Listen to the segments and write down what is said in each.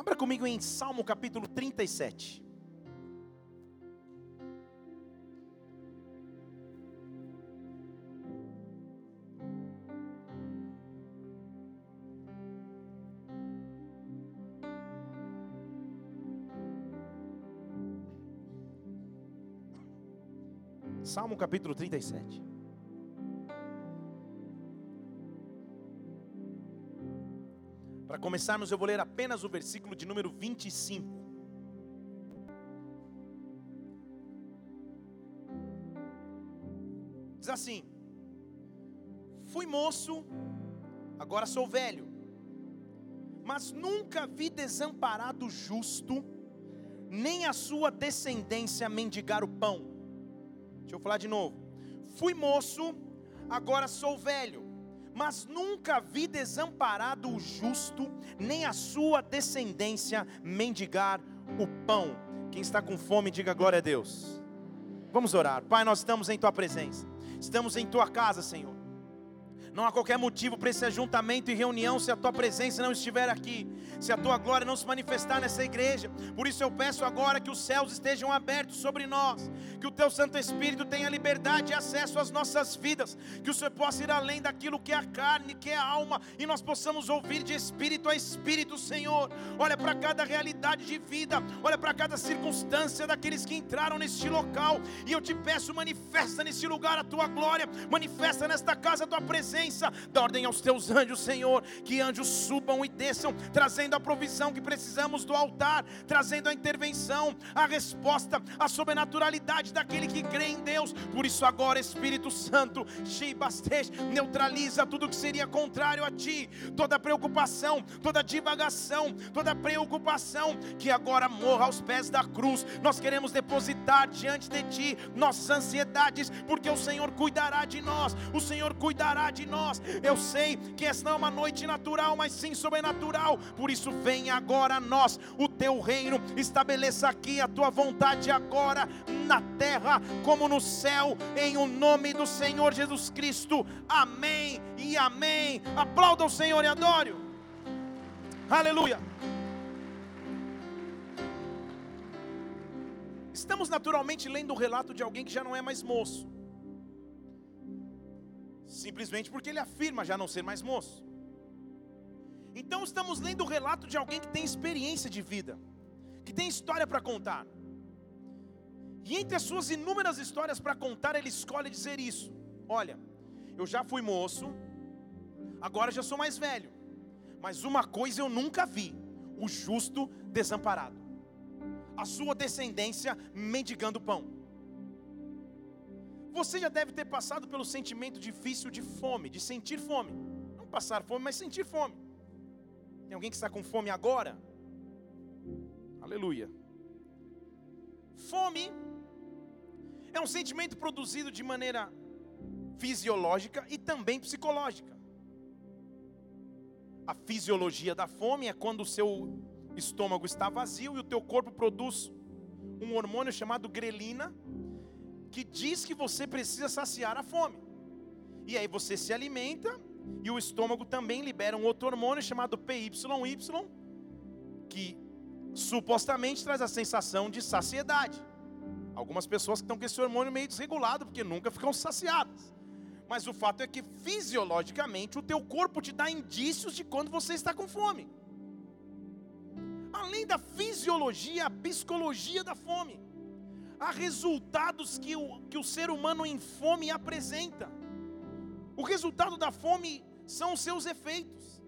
Abra comigo em Salmo capítulo 37. Salmo capítulo 37. Começarmos, eu vou ler apenas o versículo de número 25. Diz assim: Fui moço, agora sou velho, mas nunca vi desamparado justo, nem a sua descendência mendigar o pão. Deixa eu falar de novo. Fui moço, agora sou velho, mas nunca vi desamparado o justo, nem a sua descendência mendigar o pão. Quem está com fome, diga glória a Deus. Vamos orar. Pai, nós estamos em tua presença. Estamos em tua casa, Senhor. Não há qualquer motivo para esse ajuntamento e reunião se a tua presença não estiver aqui, se a tua glória não se manifestar nessa igreja. Por isso eu peço agora que os céus estejam abertos sobre nós, que o teu Santo Espírito tenha liberdade e acesso às nossas vidas, que o Senhor possa ir além daquilo que é a carne, que é a alma, e nós possamos ouvir de espírito a espírito, Senhor. Olha para cada realidade de vida, olha para cada circunstância daqueles que entraram neste local, e eu te peço, manifesta nesse lugar a tua glória, manifesta nesta casa a tua presença presença. Dá ordem aos teus anjos, Senhor, que anjos subam e desçam, trazendo a provisão que precisamos do altar, trazendo a intervenção, a resposta, a sobrenaturalidade daquele que crê em Deus. Por isso, agora, Espírito Santo, neutraliza tudo que seria contrário a ti, toda preocupação, toda divagação, toda preocupação, que agora morra aos pés da cruz. Nós queremos depositar diante de ti nossas ansiedades, porque o Senhor cuidará de nós, o Senhor cuidará de nós. Eu sei que essa não é uma noite natural, mas sim sobrenatural. Por isso, vem agora a nós o teu reino, estabeleça aqui a tua vontade agora na terra como no céu, em o nome do Senhor Jesus Cristo. Amém e amém. Aplauda o Senhor e adore. Aleluia. Estamos naturalmente lendo o relato de alguém que já não é mais moço simplesmente porque ele afirma já não ser mais moço. Então estamos lendo o relato de alguém que tem experiência de vida, que tem história para contar. E entre as suas inúmeras histórias para contar, ele escolhe dizer isso: Olha, eu já fui moço, agora já sou mais velho, mas uma coisa eu nunca vi: o justo desamparado, a sua descendência mendigando pão. Você já deve ter passado pelo sentimento difícil de fome, de sentir fome. Não passar fome, mas sentir fome. Tem alguém que está com fome agora? Aleluia. Fome é um sentimento produzido de maneira fisiológica e também psicológica. A fisiologia da fome é quando o seu estômago está vazio e o teu corpo produz um hormônio chamado grelina, que diz que você precisa saciar a fome. E aí você se alimenta e o estômago também libera um outro hormônio chamado PYY, que supostamente traz a sensação de saciedade. Algumas pessoas que estão com esse hormônio meio desregulado porque nunca ficam saciadas. Mas o fato é que fisiologicamente o teu corpo te dá indícios de quando você está com fome. Além da fisiologia, a psicologia da fome há resultados que o, que o ser humano em fome apresenta. O resultado da fome são os seus efeitos.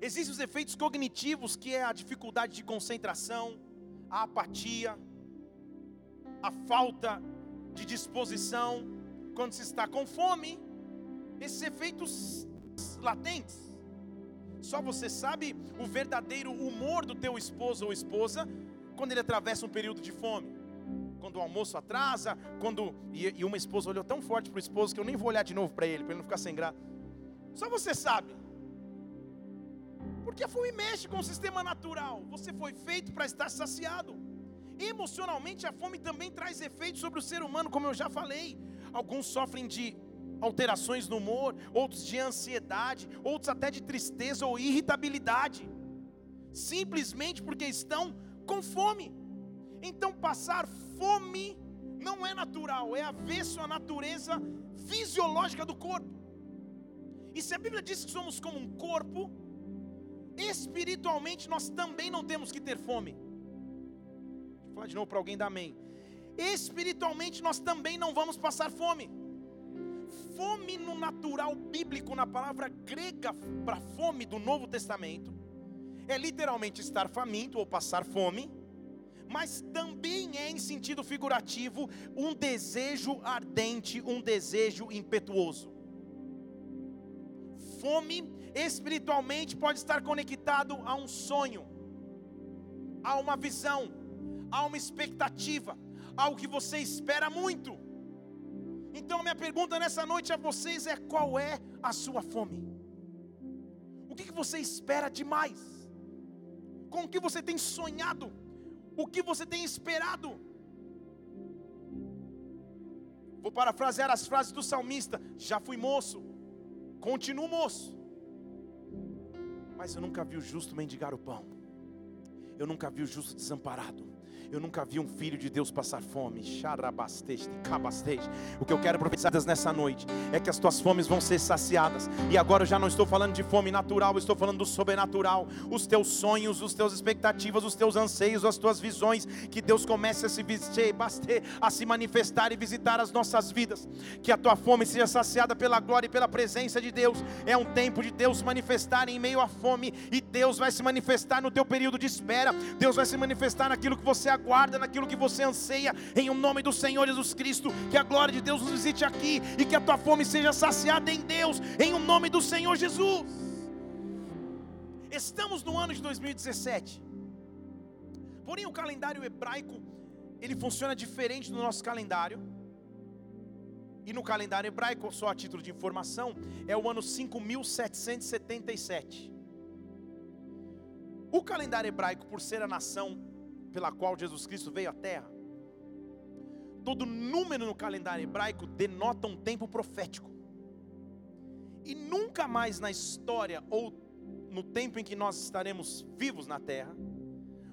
Existem os efeitos cognitivos, que é a dificuldade de concentração, a apatia, a falta de disposição quando se está com fome. Esses efeitos latentes. Só você sabe o verdadeiro humor do teu esposo ou esposa quando ele atravessa um período de fome quando o almoço atrasa, quando. E, e uma esposa olhou tão forte para o esposo que eu nem vou olhar de novo para ele, para ele não ficar sem graça. Só você sabe. Porque a fome mexe com o sistema natural. Você foi feito para estar saciado. Emocionalmente, a fome também traz efeitos sobre o ser humano, como eu já falei. Alguns sofrem de alterações no humor, outros de ansiedade, outros até de tristeza ou irritabilidade. simplesmente porque estão com fome. Então, passar fome não é natural, é avesso à natureza fisiológica do corpo. E se a Bíblia diz que somos como um corpo, espiritualmente nós também não temos que ter fome. Vou falar de novo para alguém dar amém. Espiritualmente nós também não vamos passar fome. Fome no natural bíblico, na palavra grega para fome do Novo Testamento, é literalmente estar faminto ou passar fome, mas também é em sentido figurativo um desejo ardente, um desejo impetuoso. Fome espiritualmente pode estar conectado a um sonho, a uma visão, a uma expectativa, algo que você espera muito. Então, minha pergunta nessa noite a vocês é: qual é a sua fome? O que, que você espera demais? Com o que você tem sonhado? O que você tem esperado? Vou parafrasear as frases do salmista: Já fui moço, continuo moço, mas eu nunca vi o justo mendigar o pão, eu nunca vi o justo desamparado, eu nunca vi um filho de Deus passar fome. O que eu quero profetizar nessa noite é que as tuas fomes vão ser saciadas. E agora eu já não estou falando de fome natural, eu estou falando do sobrenatural. Os teus sonhos, os teus expectativas, os teus anseios, as tuas visões, que Deus comece a se vestir, a se manifestar e visitar as nossas vidas. Que a tua fome seja saciada pela glória e pela presença de Deus. É um tempo de Deus manifestar em meio à fome e Deus vai se manifestar no teu período de espera. Deus vai se manifestar naquilo que você aguarda, naquilo que você anseia, em o nome do Senhor Jesus Cristo. Que a glória de Deus nos visite aqui e que a tua fome seja saciada em Deus, em o nome do Senhor Jesus. Estamos no ano de 2017. Porém, o calendário hebraico ele funciona diferente do nosso calendário. E no calendário hebraico, só a título de informação, é o ano 5777. O calendário hebraico, por ser a nação pela qual Jesus Cristo veio à terra, todo número no calendário hebraico denota um tempo profético. E nunca mais na história ou no tempo em que nós estaremos vivos na terra,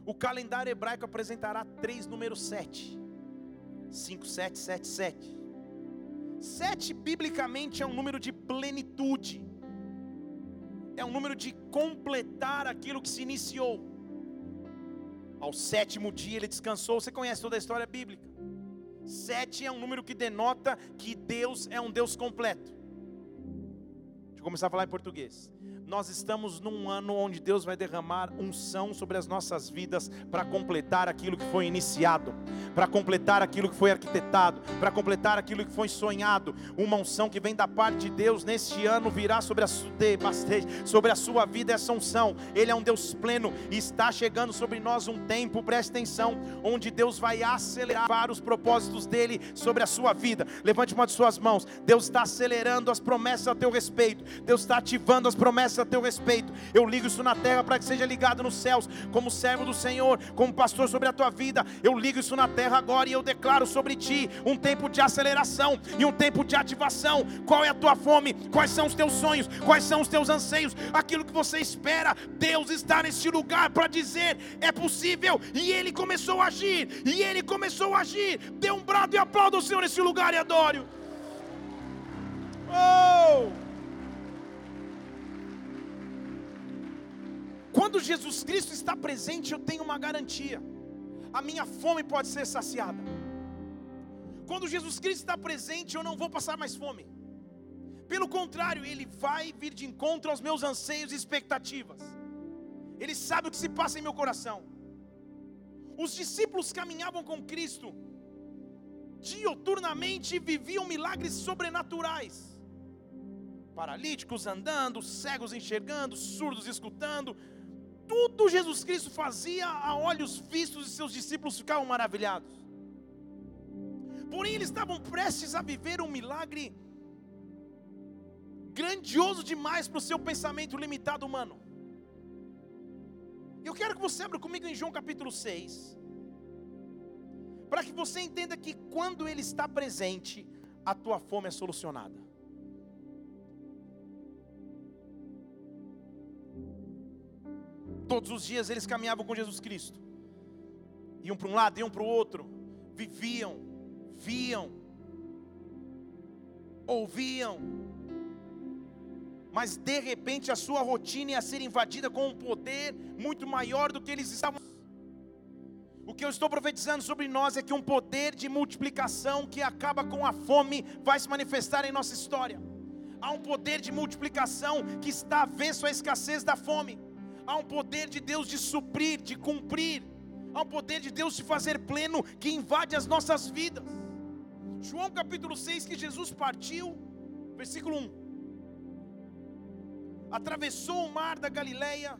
o calendário hebraico apresentará três números sete. 5, 7, 7, 7. Sete, biblicamente, é um número de plenitude. É um número de completar aquilo que se iniciou. Ao sétimo dia ele descansou. Você conhece toda a história bíblica. Sete é um número que denota que Deus é um Deus completo. Deixa eu começar a falar em português nós estamos num ano onde Deus vai derramar unção sobre as nossas vidas para completar aquilo que foi iniciado, para completar aquilo que foi arquitetado, para completar aquilo que foi sonhado. Uma unção que vem da parte de Deus neste ano virá sobre a, sobre a sua vida essa unção. Ele é um Deus pleno e está chegando sobre nós um tempo, preste atenção, onde Deus vai acelerar os propósitos dele sobre a sua vida. Levante uma de suas mãos. Deus está acelerando as promessas a teu respeito. Deus está ativando as promessas a teu respeito. Eu ligo isso na terra para que seja ligado nos céus, como servo do Senhor, como pastor sobre a tua vida. Eu ligo isso na terra agora e eu declaro sobre ti um tempo de aceleração e um tempo de ativação. Qual é a tua fome? Quais são os teus sonhos? Quais são os teus anseios? Aquilo que você espera. Deus está neste lugar para dizer: é possível. E Ele começou a agir. E Ele começou a agir. Dê um brado e aplauda o Senhor nesse lugar e adore. Oh! Quando Jesus Cristo está presente, eu tenho uma garantia: a minha fome pode ser saciada. Quando Jesus Cristo está presente, eu não vou passar mais fome. Pelo contrário, Ele vai vir de encontro aos meus anseios e expectativas. Ele sabe o que se passa em meu coração. Os discípulos caminhavam com Cristo, dioturnamente viviam milagres sobrenaturais. Paralíticos andando, cegos enxergando, surdos escutando, tudo Jesus Cristo fazia a olhos vistos e seus discípulos ficavam maravilhados. Porém, eles estavam prestes a viver um milagre grandioso demais para o seu pensamento limitado humano. Eu quero que você abra comigo em João capítulo 6, para que você entenda que quando Ele está presente, a tua fome é solucionada. Todos os dias eles caminhavam com Jesus Cristo. Iam para um lado, iam para o outro. Viviam, viam, ouviam. Mas de repente a sua rotina ia ser invadida com um poder muito maior do que eles estavam. O que eu estou profetizando sobre nós é que um poder de multiplicação que acaba com a fome vai se manifestar em nossa história. Há um poder de multiplicação que está avesso à escassez da fome. Há um poder de Deus de suprir, de cumprir. Há um poder de Deus de fazer pleno que invade as nossas vidas. João capítulo 6, que Jesus partiu, versículo 1. Atravessou o mar da Galileia,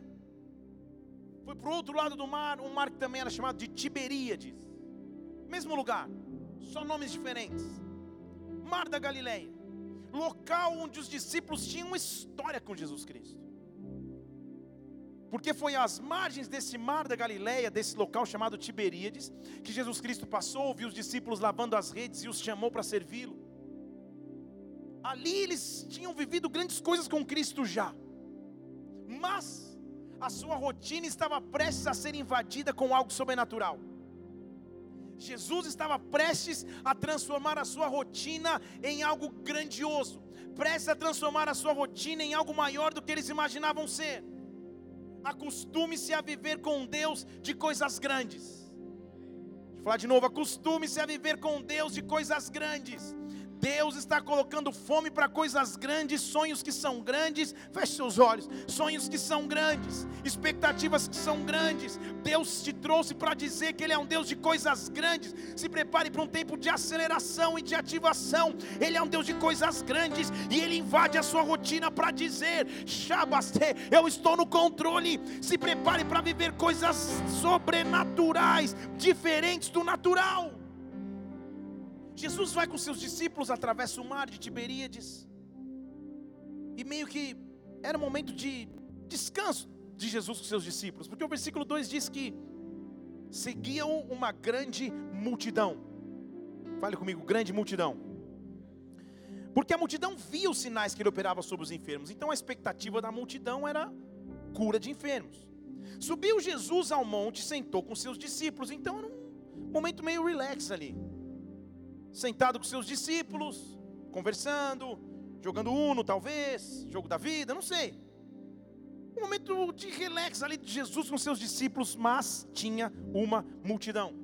foi para o outro lado do mar, um mar que também era chamado de Tiberíades. Mesmo lugar, só nomes diferentes. Mar da Galileia, local onde os discípulos tinham história com Jesus Cristo. Porque foi às margens desse mar da Galileia, desse local chamado Tiberíades, que Jesus Cristo passou, viu os discípulos lavando as redes e os chamou para servi-lo. Ali eles tinham vivido grandes coisas com Cristo já. Mas a sua rotina estava prestes a ser invadida com algo sobrenatural. Jesus estava prestes a transformar a sua rotina em algo grandioso, prestes a transformar a sua rotina em algo maior do que eles imaginavam ser. Acostume-se a viver com Deus de coisas grandes. Vou falar de novo, acostume-se a viver com Deus de coisas grandes. Deus está colocando fome para coisas grandes, sonhos que são grandes. Feche seus olhos. Sonhos que são grandes, expectativas que são grandes. Deus te trouxe para dizer que Ele é um Deus de coisas grandes. Se prepare para um tempo de aceleração e de ativação. Ele é um Deus de coisas grandes e Ele invade a sua rotina para dizer: Shabaste, eu estou no controle. Se prepare para viver coisas sobrenaturais, diferentes do natural. Jesus vai com seus discípulos, atravessa o mar de Tiberíades, e meio que era um momento de descanso de Jesus com seus discípulos, porque o versículo 2 diz que seguiam uma grande multidão. Fale comigo, grande multidão. Porque a multidão via os sinais que ele operava sobre os enfermos, então a expectativa da multidão era cura de enfermos. Subiu Jesus ao monte, sentou com seus discípulos, então era um momento meio relax ali sentado com seus discípulos, conversando, jogando uno talvez, jogo da vida, não sei. Um momento de relax ali de Jesus com seus discípulos, mas tinha uma multidão.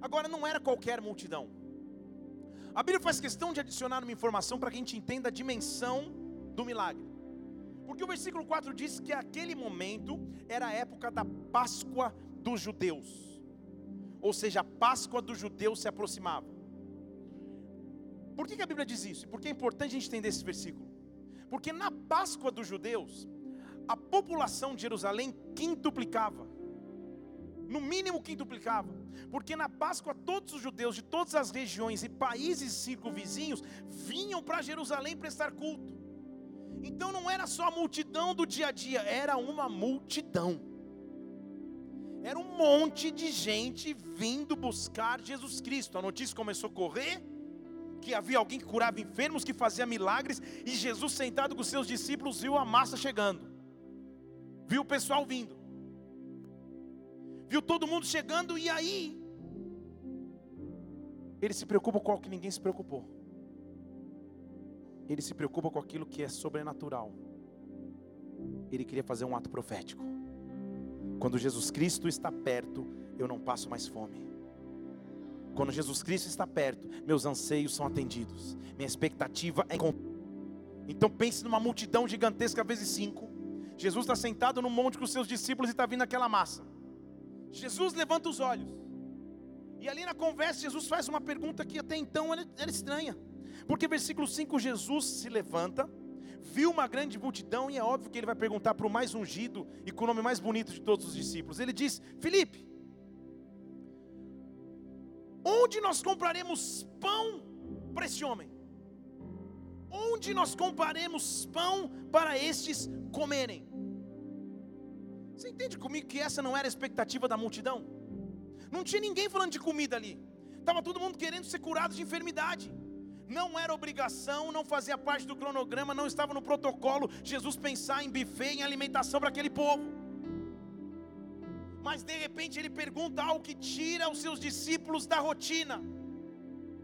Agora não era qualquer multidão. A Bíblia faz questão de adicionar uma informação para que a gente entenda a dimensão do milagre. Porque o versículo 4 diz que aquele momento era a época da Páscoa dos judeus. Ou seja, a Páscoa dos judeus se aproximava. Por que, que a Bíblia diz isso? Porque é importante a gente entender esse versículo. Porque na Páscoa dos judeus, a população de Jerusalém quintuplicava. No mínimo quintuplicava. Porque na Páscoa todos os judeus de todas as regiões e países circunvizinhos vinham para Jerusalém prestar culto. Então não era só a multidão do dia a dia, era uma multidão. Era um monte de gente vindo buscar Jesus Cristo. A notícia começou a correr que havia alguém que curava enfermos, que fazia milagres, e Jesus sentado com seus discípulos viu a massa chegando, viu o pessoal vindo, viu todo mundo chegando, e aí ele se preocupa com o que ninguém se preocupou. Ele se preocupa com aquilo que é sobrenatural. Ele queria fazer um ato profético. Quando Jesus Cristo está perto, eu não passo mais fome. Quando Jesus Cristo está perto, meus anseios são atendidos. Minha expectativa é Então pense numa multidão gigantesca vezes cinco. Jesus está sentado no monte com os seus discípulos e está vindo aquela massa. Jesus levanta os olhos. E ali na conversa, Jesus faz uma pergunta que até então era, era estranha. Porque versículo 5, Jesus se levanta, viu uma grande multidão, e é óbvio que ele vai perguntar para o mais ungido e com o nome mais bonito de todos os discípulos. Ele diz: Felipe, Onde nós compraremos pão para esse homem? Onde nós compraremos pão para estes comerem? Você entende comigo que essa não era a expectativa da multidão? Não tinha ninguém falando de comida ali. Estava todo mundo querendo ser curado de enfermidade. Não era obrigação, não fazia parte do cronograma, não estava no protocolo Jesus pensar em buffet, em alimentação para aquele povo. Mas de repente ele pergunta algo que tira os seus discípulos da rotina.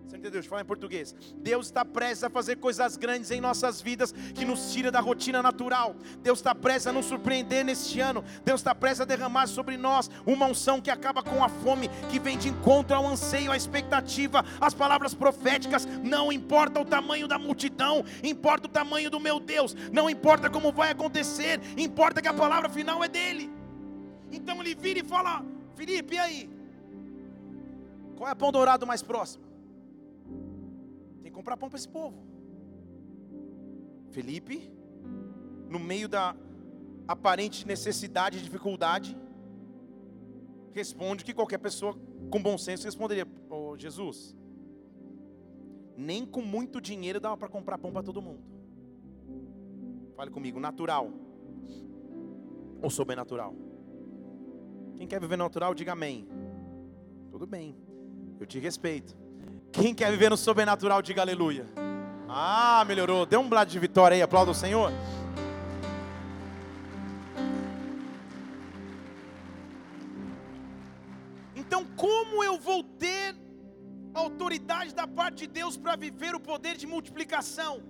Você entendeu? Deixa eu falar em português. Deus está prestes a fazer coisas grandes em nossas vidas que nos tira da rotina natural. Deus está prestes a nos surpreender neste ano. Deus está prestes a derramar sobre nós uma unção que acaba com a fome, que vem de encontro ao anseio, à expectativa, às palavras proféticas. Não importa o tamanho da multidão, importa o tamanho do meu Deus. Não importa como vai acontecer, importa que a palavra final é dele. Então ele vira e fala: Felipe, e aí? Qual é pão dourado mais próximo? comprar pão para esse povo. Felipe, no meio da aparente necessidade e dificuldade, responde que qualquer pessoa com bom senso responderia: oh, Jesus, nem com muito dinheiro dava para comprar pão para todo mundo. Fale comigo, natural ou sobrenatural? Quem quer viver natural, diga amém. Tudo bem, eu te respeito. Quem quer viver no sobrenatural, diga aleluia. Ah, melhorou. Dê um lado de vitória aí, aplauda o Senhor. Então, como eu vou ter autoridade da parte de Deus para viver o poder de multiplicação?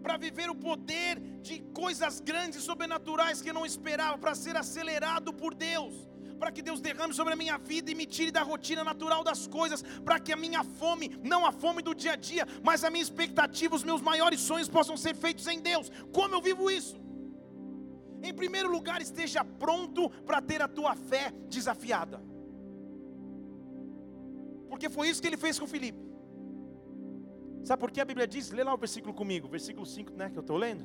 Para viver o poder de coisas grandes e sobrenaturais que eu não esperava, para ser acelerado por Deus para que Deus derrame sobre a minha vida e me tire da rotina natural das coisas, para que a minha fome, não a fome do dia a dia, mas a minha expectativa, os meus maiores sonhos possam ser feitos em Deus. Como eu vivo isso? Em primeiro lugar, esteja pronto para ter a tua fé desafiada. Porque foi isso que ele fez com Filipe. Sabe por que a Bíblia diz? Lê lá o versículo comigo, versículo 5, né, que eu estou lendo.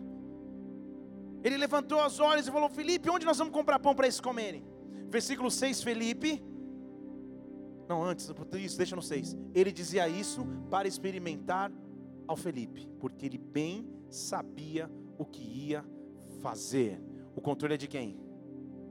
Ele levantou os olhos e falou: Felipe, onde nós vamos comprar pão para eles comerem? Versículo 6, Felipe. Não, antes, isso, deixa no 6. Ele dizia isso para experimentar ao Felipe, porque ele bem sabia o que ia fazer. O controle é de quem?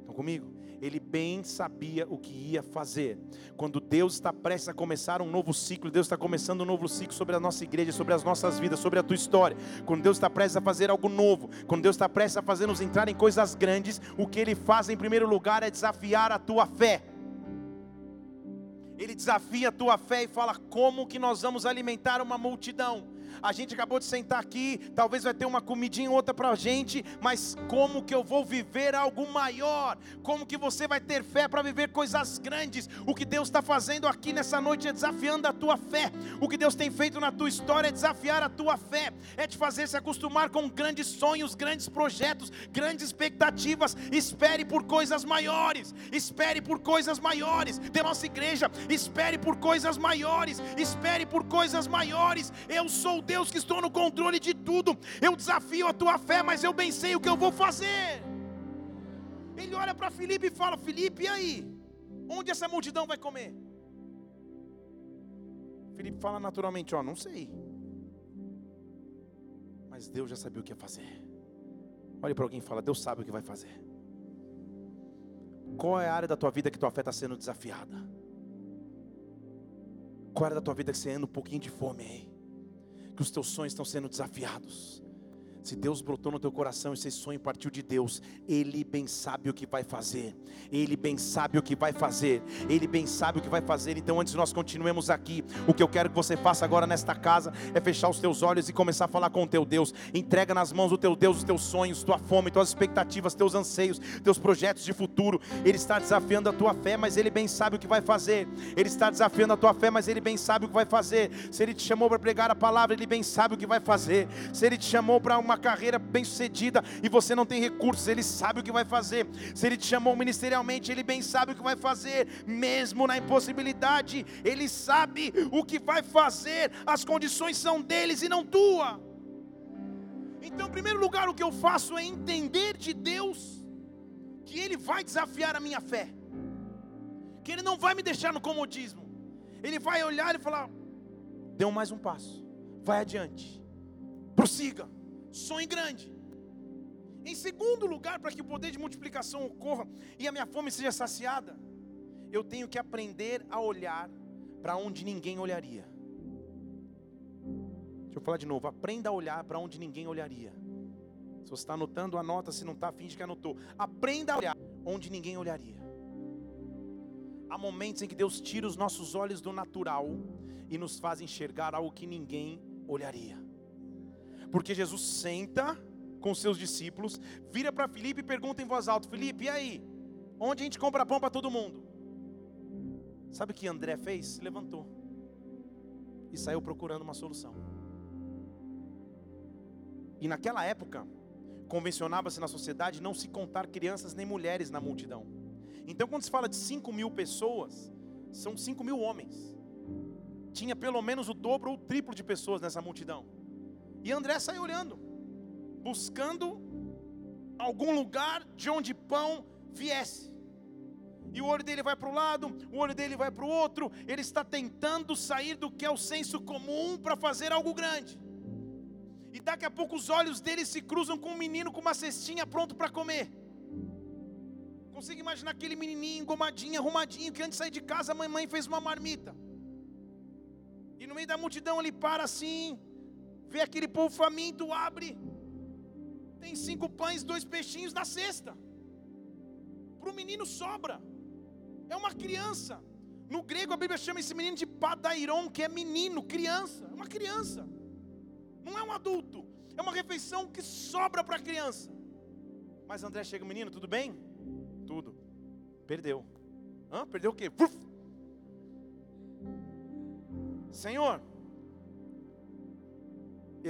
Estão comigo? Ele bem sabia o que ia fazer. Quando Deus está prestes a começar um novo ciclo, Deus está começando um novo ciclo sobre a nossa igreja, sobre as nossas vidas, sobre a tua história. Quando Deus está prestes a fazer algo novo, quando Deus está prestes a fazer nos entrar em coisas grandes, o que Ele faz em primeiro lugar é desafiar a tua fé. Ele desafia a tua fé e fala como que nós vamos alimentar uma multidão. A gente acabou de sentar aqui, talvez vai ter uma comidinha outra para a gente, mas como que eu vou viver algo maior? Como que você vai ter fé para viver coisas grandes? O que Deus está fazendo aqui nessa noite é desafiando a tua fé. O que Deus tem feito na tua história é desafiar a tua fé, é te fazer se acostumar com grandes sonhos, grandes projetos, grandes expectativas. Espere por coisas maiores, espere por coisas maiores de nossa igreja, espere por coisas maiores, espere por coisas maiores. Eu sou Deus que estou no controle de tudo. Eu desafio a tua fé, mas eu bem sei o que eu vou fazer. Ele olha para Felipe e fala: Felipe, e aí? Onde essa multidão vai comer? Felipe fala naturalmente: Ó, não sei. Mas Deus já sabia o que ia fazer. Olhe para alguém e fala: Deus sabe o que vai fazer. Qual é a área da tua vida que tua fé está sendo desafiada? Qual é a área da tua vida que você anda um pouquinho de fome aí? Que os teus sonhos estão sendo desafiados. Se Deus brotou no teu coração, esse sonho partiu de Deus, Ele bem sabe o que vai fazer. Ele bem sabe o que vai fazer. Ele bem sabe o que vai fazer. Então, antes nós continuemos aqui, o que eu quero que você faça agora nesta casa é fechar os teus olhos e começar a falar com o teu Deus. Entrega nas mãos do teu Deus os teus sonhos, tua fome, tuas expectativas, teus anseios, teus projetos de futuro. Ele está desafiando a tua fé, mas Ele bem sabe o que vai fazer. Ele está desafiando a tua fé, mas Ele bem sabe o que vai fazer. Se Ele te chamou para pregar a palavra, Ele bem sabe o que vai fazer. Se Ele te chamou para uma carreira bem-sucedida e você não tem recursos, Ele sabe o que vai fazer. Se Ele te chamou ministerialmente, Ele bem sabe o que vai fazer, mesmo na impossibilidade, Ele sabe o que vai fazer. As condições são deles e não tua. Então, em primeiro lugar, o que eu faço é entender de Deus que Ele vai desafiar a minha fé, que Ele não vai me deixar no comodismo, Ele vai olhar e falar: deu mais um passo, vai adiante, prossiga sonhe grande. Em segundo lugar, para que o poder de multiplicação ocorra e a minha fome seja saciada, eu tenho que aprender a olhar para onde ninguém olharia. Deixa eu falar de novo. Aprenda a olhar para onde ninguém olharia. Se você está anotando, anota. Se não está, finge que anotou. Aprenda a olhar onde ninguém olharia. há momentos em que Deus tira os nossos olhos do natural e nos faz enxergar algo que ninguém olharia. Porque Jesus senta com seus discípulos, vira para Filipe e pergunta em voz alta: Filipe, e aí? Onde a gente compra pão para todo mundo? Sabe o que André fez? Se levantou e saiu procurando uma solução. E naquela época, convencionava-se na sociedade não se contar crianças nem mulheres na multidão. Então, quando se fala de 5 mil pessoas, são 5 mil homens. Tinha pelo menos o dobro ou o triplo de pessoas nessa multidão. E André sai olhando, buscando algum lugar de onde pão viesse. E o olho dele vai para o lado, o olho dele vai para o outro. Ele está tentando sair do que é o senso comum para fazer algo grande. E daqui a pouco os olhos dele se cruzam com um menino com uma cestinha pronto para comer. Consigo imaginar aquele menininho engomadinho, arrumadinho, que antes de sair de casa a mamãe fez uma marmita. E no meio da multidão ele para assim, vê aquele povo faminto, abre. Tem cinco pães, dois peixinhos na cesta. Para o menino sobra. É uma criança. No grego a Bíblia chama esse menino de padairon, que é menino, criança. É uma criança. Não é um adulto. É uma refeição que sobra para a criança. Mas André chega, menino, tudo bem? Tudo. Perdeu. Hã? Perdeu o quê? Senhor,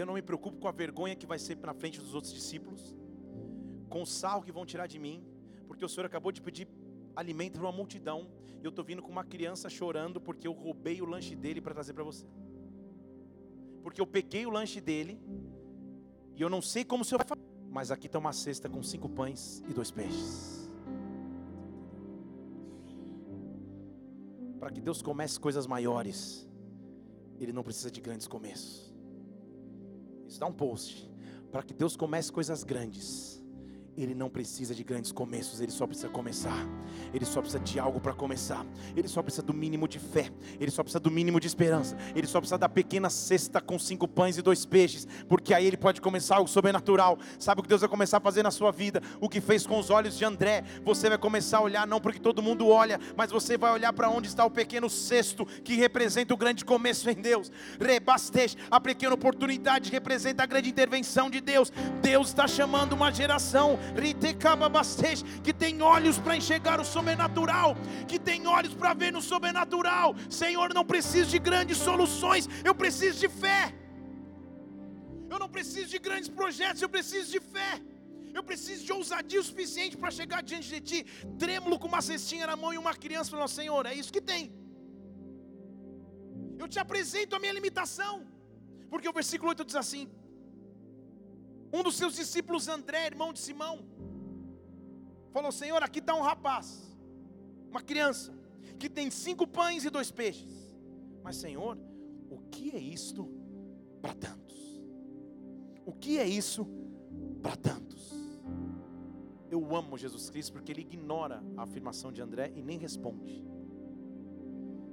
eu não me preocupo com a vergonha que vai ser na frente dos outros discípulos, com o sarro que vão tirar de mim, porque o Senhor acabou de pedir alimento para uma multidão, e eu estou vindo com uma criança chorando porque eu roubei o lanche dele para trazer para você. Porque eu peguei o lanche dele, e eu não sei como o Senhor vai fazer, mas aqui está uma cesta com cinco pães e dois peixes. Para que Deus comece coisas maiores, Ele não precisa de grandes começos. Isso dá um post. Para que Deus comece coisas grandes, ele não precisa de grandes começos, ele só precisa começar. Ele só precisa de algo para começar. Ele só precisa do mínimo de fé. Ele só precisa do mínimo de esperança. Ele só precisa da pequena cesta com cinco pães e dois peixes, porque aí ele pode começar algo sobrenatural. Sabe o que Deus vai começar a fazer na sua vida? O que fez com os olhos de André. Você vai começar a olhar não porque todo mundo olha, mas você vai olhar para onde está o pequeno cesto que representa o grande começo em Deus. Rebastej, a pequena oportunidade representa a grande intervenção de Deus. Deus está chamando uma geração que tem olhos para enxergar o sobrenatural, que tem olhos para ver no sobrenatural. Senhor, não preciso de grandes soluções, eu preciso de fé. Eu não preciso de grandes projetos, eu preciso de fé. Eu preciso de ousadia o suficiente para chegar diante de Ti, trêmulo com uma cestinha na mão e uma criança, falando: Senhor, é isso que tem. Eu te apresento a minha limitação, porque o versículo 8 diz assim: um dos seus discípulos, André, irmão de Simão, falou: Senhor, aqui está um rapaz, uma criança, que tem cinco pães e dois peixes. Mas, Senhor, o que é isto para tantos? O que é isso para tantos? Eu amo Jesus Cristo porque ele ignora a afirmação de André e nem responde.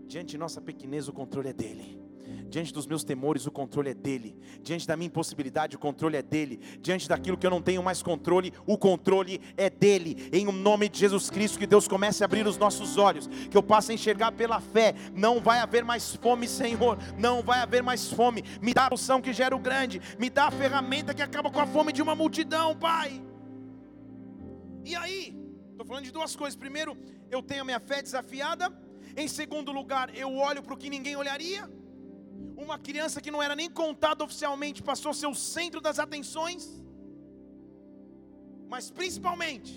Diante de nossa pequenez, o controle é dele. Diante dos meus temores, o controle é dele. Diante da minha impossibilidade, o controle é dele. Diante daquilo que eu não tenho mais controle, o controle é dele. Em nome de Jesus Cristo, que Deus comece a abrir os nossos olhos, que eu passe a enxergar pela fé. Não vai haver mais fome, Senhor. Não vai haver mais fome. Me dá a poção que gera o grande. Me dá a ferramenta que acaba com a fome de uma multidão, Pai. E aí, estou falando de duas coisas. Primeiro, eu tenho a minha fé desafiada. Em segundo lugar, eu olho para o que ninguém olharia. Uma criança que não era nem contada oficialmente passou a ser o centro das atenções, mas principalmente,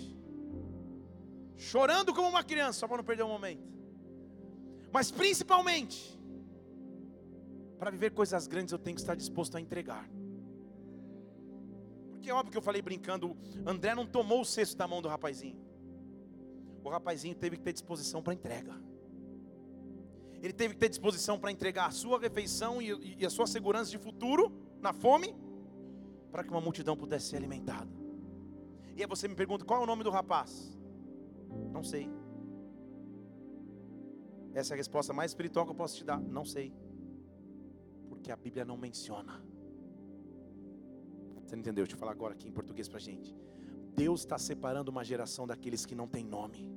chorando como uma criança, só para não perder o um momento, mas principalmente, para viver coisas grandes eu tenho que estar disposto a entregar. Porque é óbvio que eu falei brincando, André não tomou o cesto da mão do rapazinho. O rapazinho teve que ter disposição para entrega. Ele teve que ter disposição para entregar a sua refeição e, e a sua segurança de futuro na fome, para que uma multidão pudesse ser alimentada. E aí você me pergunta: qual é o nome do rapaz? Não sei. Essa é a resposta mais espiritual que eu posso te dar. Não sei. Porque a Bíblia não menciona. Você não entendeu? Deixa eu falar agora aqui em português para gente. Deus está separando uma geração daqueles que não têm nome.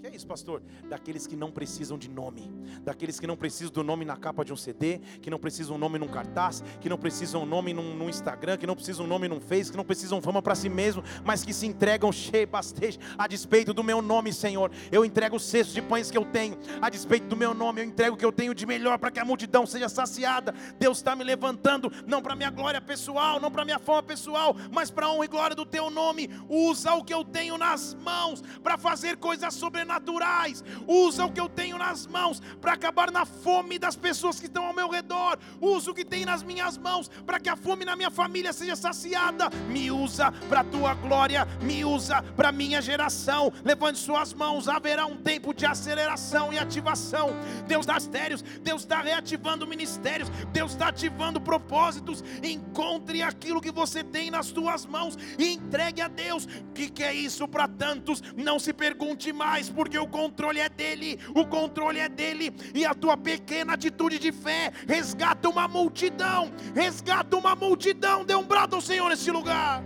Que é isso, pastor? Daqueles que não precisam de nome, daqueles que não precisam do nome na capa de um CD, que não precisam um nome num cartaz, que não precisam um nome num, num Instagram, que não precisam um nome num Face, que não precisam fama para si mesmo, mas que se entregam cheio, bastante, a despeito do meu nome, Senhor. Eu entrego o cesto de pães que eu tenho, a despeito do meu nome, eu entrego o que eu tenho de melhor para que a multidão seja saciada. Deus está me levantando, não para minha glória pessoal, não para minha fama pessoal, mas para honra e glória do teu nome. Usa o que eu tenho nas mãos para fazer coisas sobrenaturais sobrenaturais. Usa o que eu tenho nas mãos para acabar na fome das pessoas que estão ao meu redor. Usa o que tem nas minhas mãos para que a fome na minha família seja saciada. Me usa para a tua glória, me usa para a minha geração. Levante suas mãos, haverá um tempo de aceleração e ativação. Deus dá mistérios, Deus está reativando ministérios, Deus está ativando propósitos. Encontre aquilo que você tem nas tuas mãos e entregue a Deus. O que, que é isso para tantos? Não se pergunte mais porque o controle é dele, o controle é dele, e a tua pequena atitude de fé resgata uma multidão, resgata uma multidão. Dê um brado ao Senhor nesse lugar.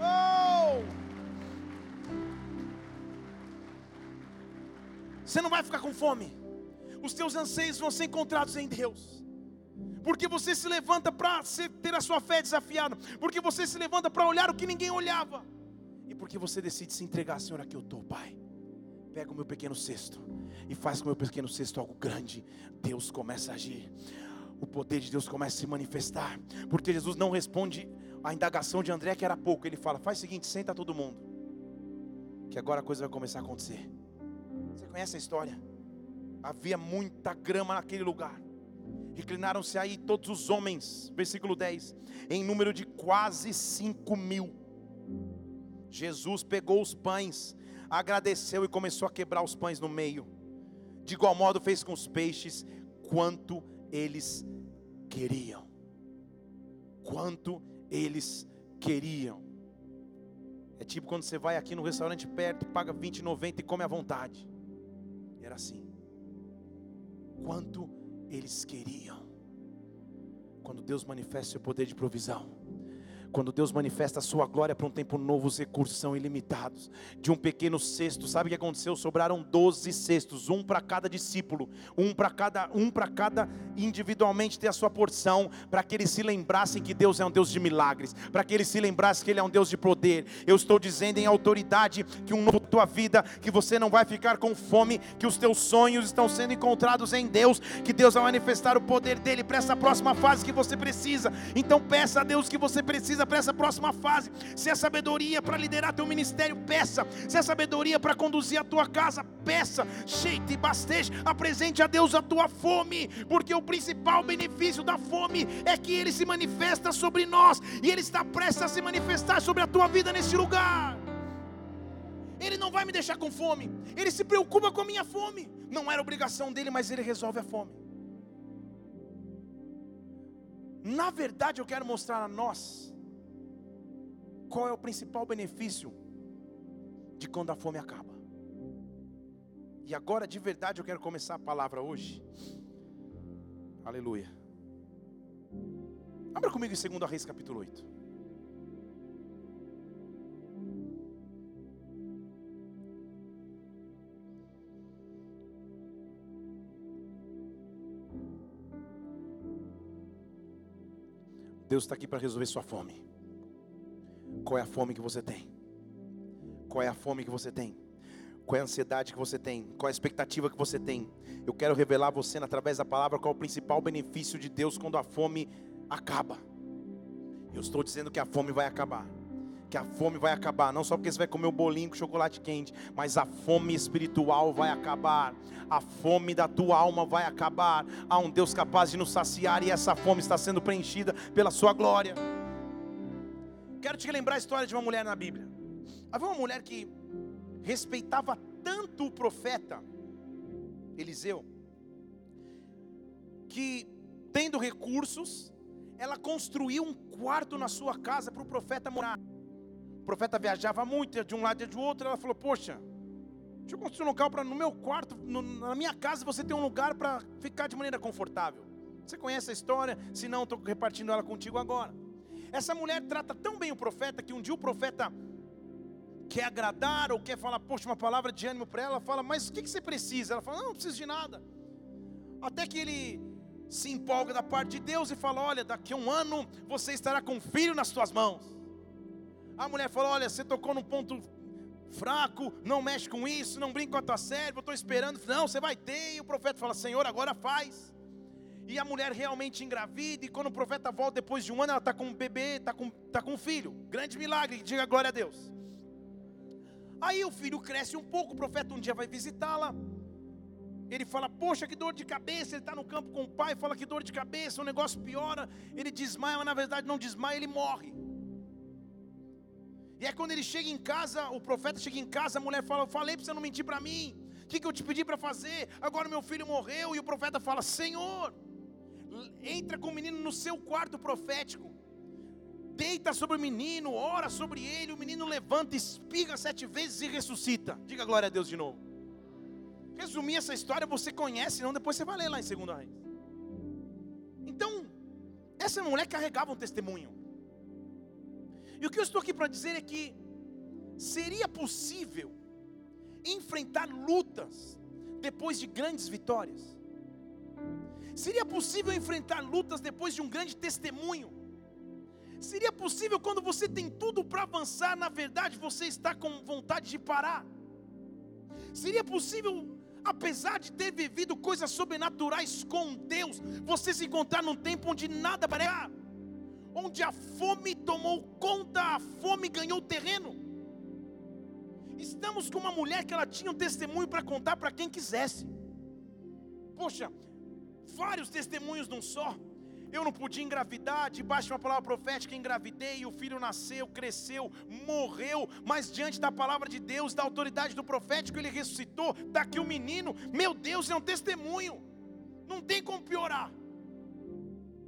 Oh! Você não vai ficar com fome, os teus anseios vão ser encontrados em Deus porque você se levanta para ter a sua fé desafiada, porque você se levanta para olhar o que ninguém olhava e porque você decide se entregar, Senhor, aqui eu estou, Pai. Pega o meu pequeno cesto e faz com o meu pequeno cesto algo grande. Deus começa a agir. O poder de Deus começa a se manifestar. Porque Jesus não responde à indagação de André, que era pouco. Ele fala: faz o seguinte, senta todo mundo. Que agora a coisa vai começar a acontecer. Você conhece a história? Havia muita grama naquele lugar. Reclinaram-se aí todos os homens, versículo 10, em número de quase cinco mil Jesus pegou os pães, agradeceu e começou a quebrar os pães no meio. De igual modo fez com os peixes, quanto eles queriam. Quanto eles queriam. É tipo quando você vai aqui no restaurante perto, paga 20,90 e come à vontade. Era assim. Quanto eles queriam. Quando Deus manifesta o poder de provisão quando Deus manifesta a sua glória para um tempo novo, os recursos são ilimitados. De um pequeno cesto, sabe o que aconteceu? Sobraram 12 cestos, um para cada discípulo, um para cada, um para cada individualmente ter a sua porção, para que eles se lembrassem que Deus é um Deus de milagres, para que eles se lembrassem que Ele é um Deus de poder. Eu estou dizendo em autoridade que um novo tua vida, que você não vai ficar com fome, que os teus sonhos estão sendo encontrados em Deus, que Deus vai manifestar o poder dele para essa próxima fase que você precisa. Então peça a Deus que você precisa precisa para essa próxima fase. Se é sabedoria para liderar teu ministério, peça. Se é sabedoria para conduzir a tua casa, peça. Cheite e basteje, apresente a Deus a tua fome, porque o principal benefício da fome é que ele se manifesta sobre nós e ele está prestes a se manifestar sobre a tua vida nesse lugar. Ele não vai me deixar com fome. Ele se preocupa com a minha fome. Não era obrigação dele, mas ele resolve a fome. Na verdade, eu quero mostrar a nós qual é o principal benefício de quando a fome acaba? E agora, de verdade, eu quero começar a palavra hoje. Aleluia. Abra comigo em 2 Reis capítulo 8. Deus está aqui para resolver sua fome. Qual é a fome que você tem? Qual é a fome que você tem? Qual é a ansiedade que você tem? Qual é a expectativa que você tem? Eu quero revelar a você, através da palavra, qual é o principal benefício de Deus quando a fome acaba. Eu estou dizendo que a fome vai acabar. Que a fome vai acabar, não só porque você vai comer o bolinho com chocolate quente, mas a fome espiritual vai acabar, a fome da tua alma vai acabar. Há um Deus capaz de nos saciar e essa fome está sendo preenchida pela Sua glória. Quero te lembrar a história de uma mulher na Bíblia. Havia uma mulher que respeitava tanto o profeta Eliseu, que tendo recursos, ela construiu um quarto na sua casa para o profeta morar. O profeta viajava muito, de um lado e de outro. Ela falou: Poxa, deixa eu construir um local para no meu quarto, no, na minha casa, você ter um lugar para ficar de maneira confortável. Você conhece a história? Se não, estou repartindo ela contigo agora. Essa mulher trata tão bem o profeta que um dia o profeta quer agradar ou quer falar, poxa, uma palavra de ânimo para ela, fala, mas o que, que você precisa? Ela fala, não, não preciso de nada. Até que ele se empolga da parte de Deus e fala: Olha, daqui a um ano você estará com um filho nas suas mãos. A mulher fala: Olha, você tocou num ponto fraco, não mexe com isso, não brinca com a tua cérebro, eu estou esperando. Não, você vai ter. E o profeta fala: Senhor, agora faz. E a mulher realmente engravida, e quando o profeta volta depois de um ano, ela está com um bebê, está com, tá com um filho. Grande milagre, diga glória a Deus. Aí o filho cresce um pouco, o profeta um dia vai visitá-la. Ele fala, poxa, que dor de cabeça. Ele está no campo com o pai, fala que dor de cabeça, o negócio piora. Ele desmaia, mas na verdade não desmaia, ele morre. E é quando ele chega em casa, o profeta chega em casa, a mulher fala: Eu falei para você não mentir para mim. O que, que eu te pedi para fazer? Agora meu filho morreu. E o profeta fala: Senhor, entra com o menino no seu quarto profético. Deita sobre o menino, ora sobre ele. O menino levanta, espiga sete vezes e ressuscita. Diga glória a Deus de novo. Resumir essa história, você conhece, não? Depois você vai ler lá em 2 Reis. Então, essa mulher carregava um testemunho. E o que eu estou aqui para dizer é que seria possível enfrentar lutas depois de grandes vitórias. Seria possível enfrentar lutas depois de um grande testemunho. Seria possível quando você tem tudo para avançar, na verdade você está com vontade de parar. Seria possível apesar de ter vivido coisas sobrenaturais com Deus, você se encontrar num tempo onde nada parece, onde a fome tomou conta, a fome ganhou terreno. Estamos com uma mulher que ela tinha um testemunho para contar para quem quisesse. Poxa, vários testemunhos num só. Eu não podia engravidar, debaixo de uma palavra profética engravidei, o filho nasceu, cresceu, morreu, mas diante da palavra de Deus, da autoridade do profético, ele ressuscitou. Daqui o menino, meu Deus, é um testemunho. Não tem como piorar.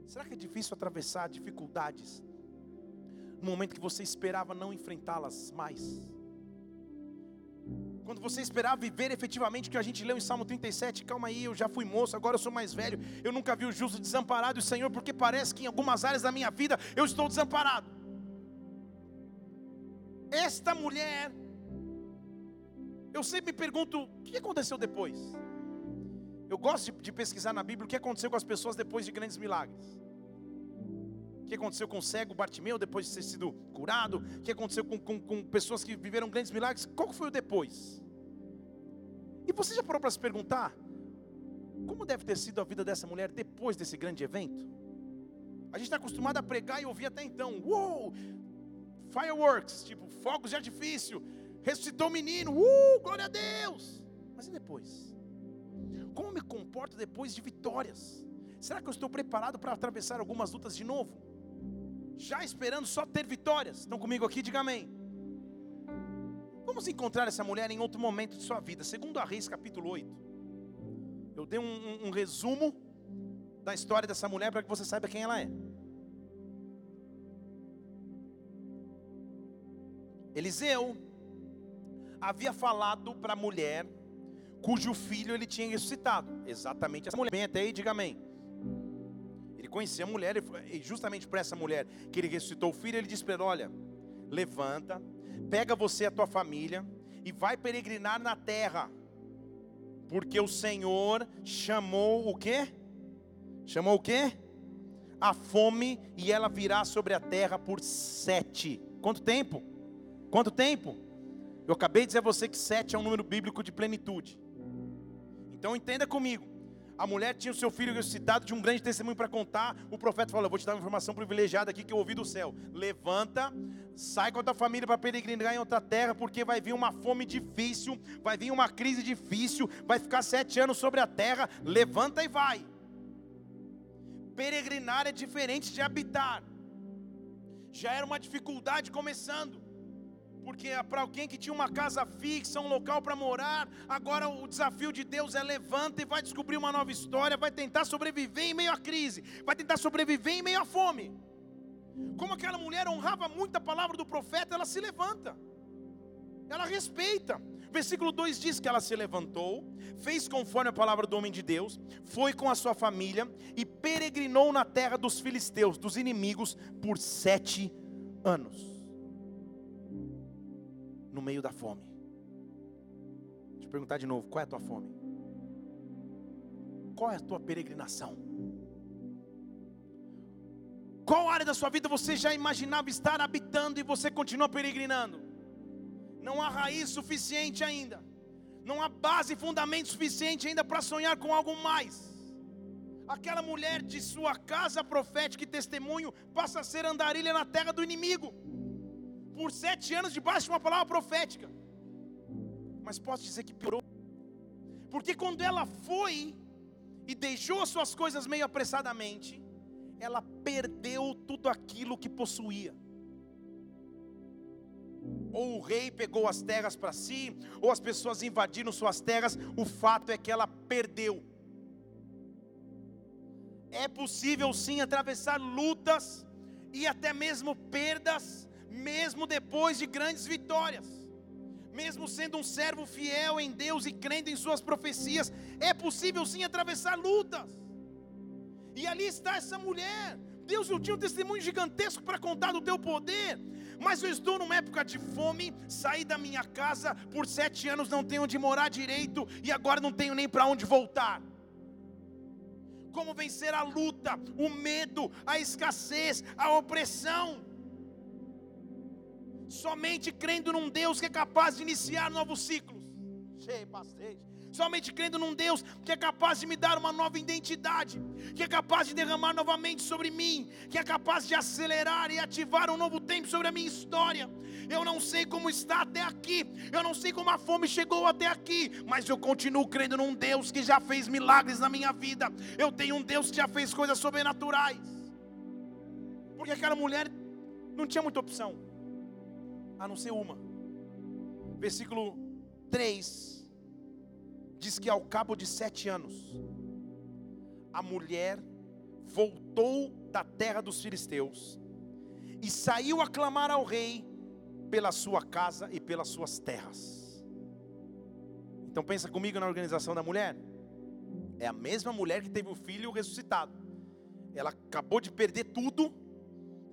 Será que é difícil atravessar dificuldades no momento que você esperava não enfrentá-las mais? Quando você esperava viver efetivamente o que a gente leu em Salmo 37, calma aí, eu já fui moço, agora eu sou mais velho. Eu nunca vi o justo desamparado, e Senhor, porque parece que em algumas áreas da minha vida eu estou desamparado. Esta mulher, eu sempre me pergunto, o que aconteceu depois? Eu gosto de, de pesquisar na Bíblia o que aconteceu com as pessoas depois de grandes milagres. O que aconteceu com o cego Bartimeu depois de ter sido curado? O que aconteceu com, com, com pessoas que viveram grandes milagres? Qual foi o depois? E você já parou para se perguntar como deve ter sido a vida dessa mulher depois desse grande evento? A gente está acostumado a pregar e ouvir até então, uou, fireworks, tipo fogos de artifício, ressuscitou o menino, uh, glória a Deus. Mas e depois? Como me comporto depois de vitórias? Será que eu estou preparado para atravessar algumas lutas de novo? Já esperando só ter vitórias. Estão comigo aqui? Diga amém. Vamos encontrar essa mulher em outro momento de sua vida. Segundo a Reis, capítulo 8. Eu dei um, um, um resumo da história dessa mulher para que você saiba quem ela é. Eliseu havia falado para a mulher cujo filho ele tinha ressuscitado. Exatamente essa mulher. Vem até aí, diga amém. Ele conhecia a mulher, e justamente para essa mulher que ele ressuscitou o filho, ele disse para ela: Olha, levanta, pega você e a tua família e vai peregrinar na terra, porque o Senhor chamou o quê? Chamou o quê? A fome e ela virá sobre a terra por sete. Quanto tempo? Quanto tempo? Eu acabei de dizer a você que sete é um número bíblico de plenitude. Então entenda comigo. A mulher tinha o seu filho ressuscitado, tinha um grande testemunho para contar. O profeta falou: Eu vou te dar uma informação privilegiada aqui que eu ouvi do céu. Levanta, sai com a tua família para peregrinar em outra terra, porque vai vir uma fome difícil, vai vir uma crise difícil, vai ficar sete anos sobre a terra. Levanta e vai. Peregrinar é diferente de habitar. Já era uma dificuldade começando porque é para alguém que tinha uma casa fixa, um local para morar, agora o desafio de Deus é levanta e vai descobrir uma nova história, vai tentar sobreviver em meio à crise, vai tentar sobreviver em meio à fome. Como aquela mulher honrava muito a palavra do profeta, ela se levanta, ela respeita. Versículo 2 diz que ela se levantou, fez conforme a palavra do homem de Deus, foi com a sua família e peregrinou na terra dos filisteus, dos inimigos, por sete anos. No meio da fome. Deixa eu perguntar de novo: qual é a tua fome? Qual é a tua peregrinação? Qual área da sua vida você já imaginava estar habitando e você continua peregrinando? Não há raiz suficiente ainda, não há base e fundamento suficiente ainda para sonhar com algo mais. Aquela mulher de sua casa profética e testemunho passa a ser andarilha na terra do inimigo, por sete anos debaixo de uma palavra profética. Mas posso dizer que piorou, porque quando ela foi e deixou as suas coisas meio apressadamente, ela perdeu tudo aquilo que possuía. Ou o rei pegou as terras para si, ou as pessoas invadiram suas terras, o fato é que ela perdeu. É possível sim atravessar lutas e até mesmo perdas, mesmo depois de grandes vitórias. Mesmo sendo um servo fiel em Deus e crendo em suas profecias, é possível sim atravessar lutas. E ali está essa mulher. Deus eu tinha um testemunho gigantesco para contar do teu poder. Mas eu estou numa época de fome, saí da minha casa por sete anos, não tenho onde morar direito e agora não tenho nem para onde voltar. Como vencer a luta, o medo, a escassez, a opressão. Somente crendo num Deus que é capaz de iniciar novos ciclos. Cheio, somente crendo num Deus que é capaz de me dar uma nova identidade, que é capaz de derramar novamente sobre mim, que é capaz de acelerar e ativar um novo tempo sobre a minha história. Eu não sei como está até aqui, eu não sei como a fome chegou até aqui, mas eu continuo crendo num Deus que já fez milagres na minha vida. Eu tenho um Deus que já fez coisas sobrenaturais. Porque aquela mulher não tinha muita opção, a não ser uma. Versículo 3 diz que ao cabo de sete anos, a mulher voltou da terra dos filisteus e saiu a clamar ao rei pela sua casa e pelas suas terras. Então pensa comigo na organização da mulher. É a mesma mulher que teve o filho ressuscitado. Ela acabou de perder tudo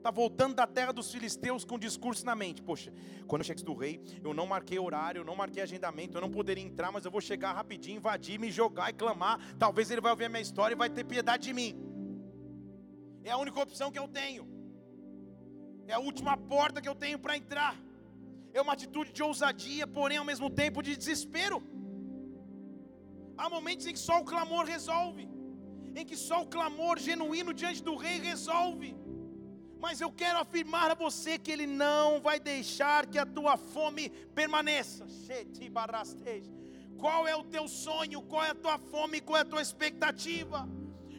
está voltando da terra dos filisteus com um discurso na mente. Poxa, quando eu cheguei do rei, eu não marquei horário, eu não marquei agendamento, eu não poderia entrar, mas eu vou chegar rapidinho, invadir, me jogar e clamar. Talvez ele vai ouvir a minha história e vai ter piedade de mim. É a única opção que eu tenho. É a última porta que eu tenho para entrar. É uma atitude de ousadia, porém ao mesmo tempo de desespero. Há momentos em que só o clamor resolve, em que só o clamor genuíno diante do rei resolve. Mas eu quero afirmar a você que Ele não vai deixar que a tua fome permaneça. Qual é o teu sonho? Qual é a tua fome? Qual é a tua expectativa?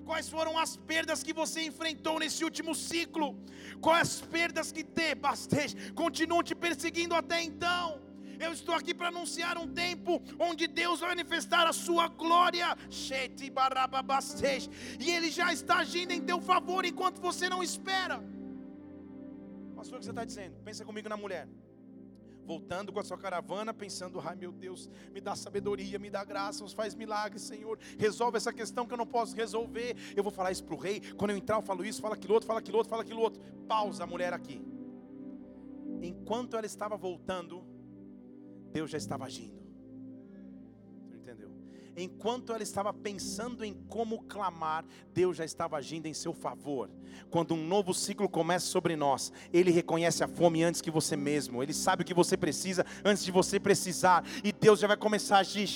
Quais foram as perdas que você enfrentou nesse último ciclo? Quais as perdas que te, bastante, continuam te perseguindo até então? Eu estou aqui para anunciar um tempo onde Deus vai manifestar a sua glória. E Ele já está agindo em teu favor enquanto você não espera. Pastor, o que você está dizendo? Pensa comigo na mulher. Voltando com a sua caravana, pensando: ai meu Deus, me dá sabedoria, me dá graça, faz milagres, Senhor. Resolve essa questão que eu não posso resolver. Eu vou falar isso para o rei. Quando eu entrar, eu falo isso, fala aquilo outro, fala aquilo outro, fala aquilo outro. Pausa a mulher aqui. Enquanto ela estava voltando, Deus já estava agindo enquanto ela estava pensando em como clamar, Deus já estava agindo em seu favor. Quando um novo ciclo começa sobre nós, Ele reconhece a fome antes que você mesmo, Ele sabe o que você precisa antes de você precisar, e Deus já vai começar a agir,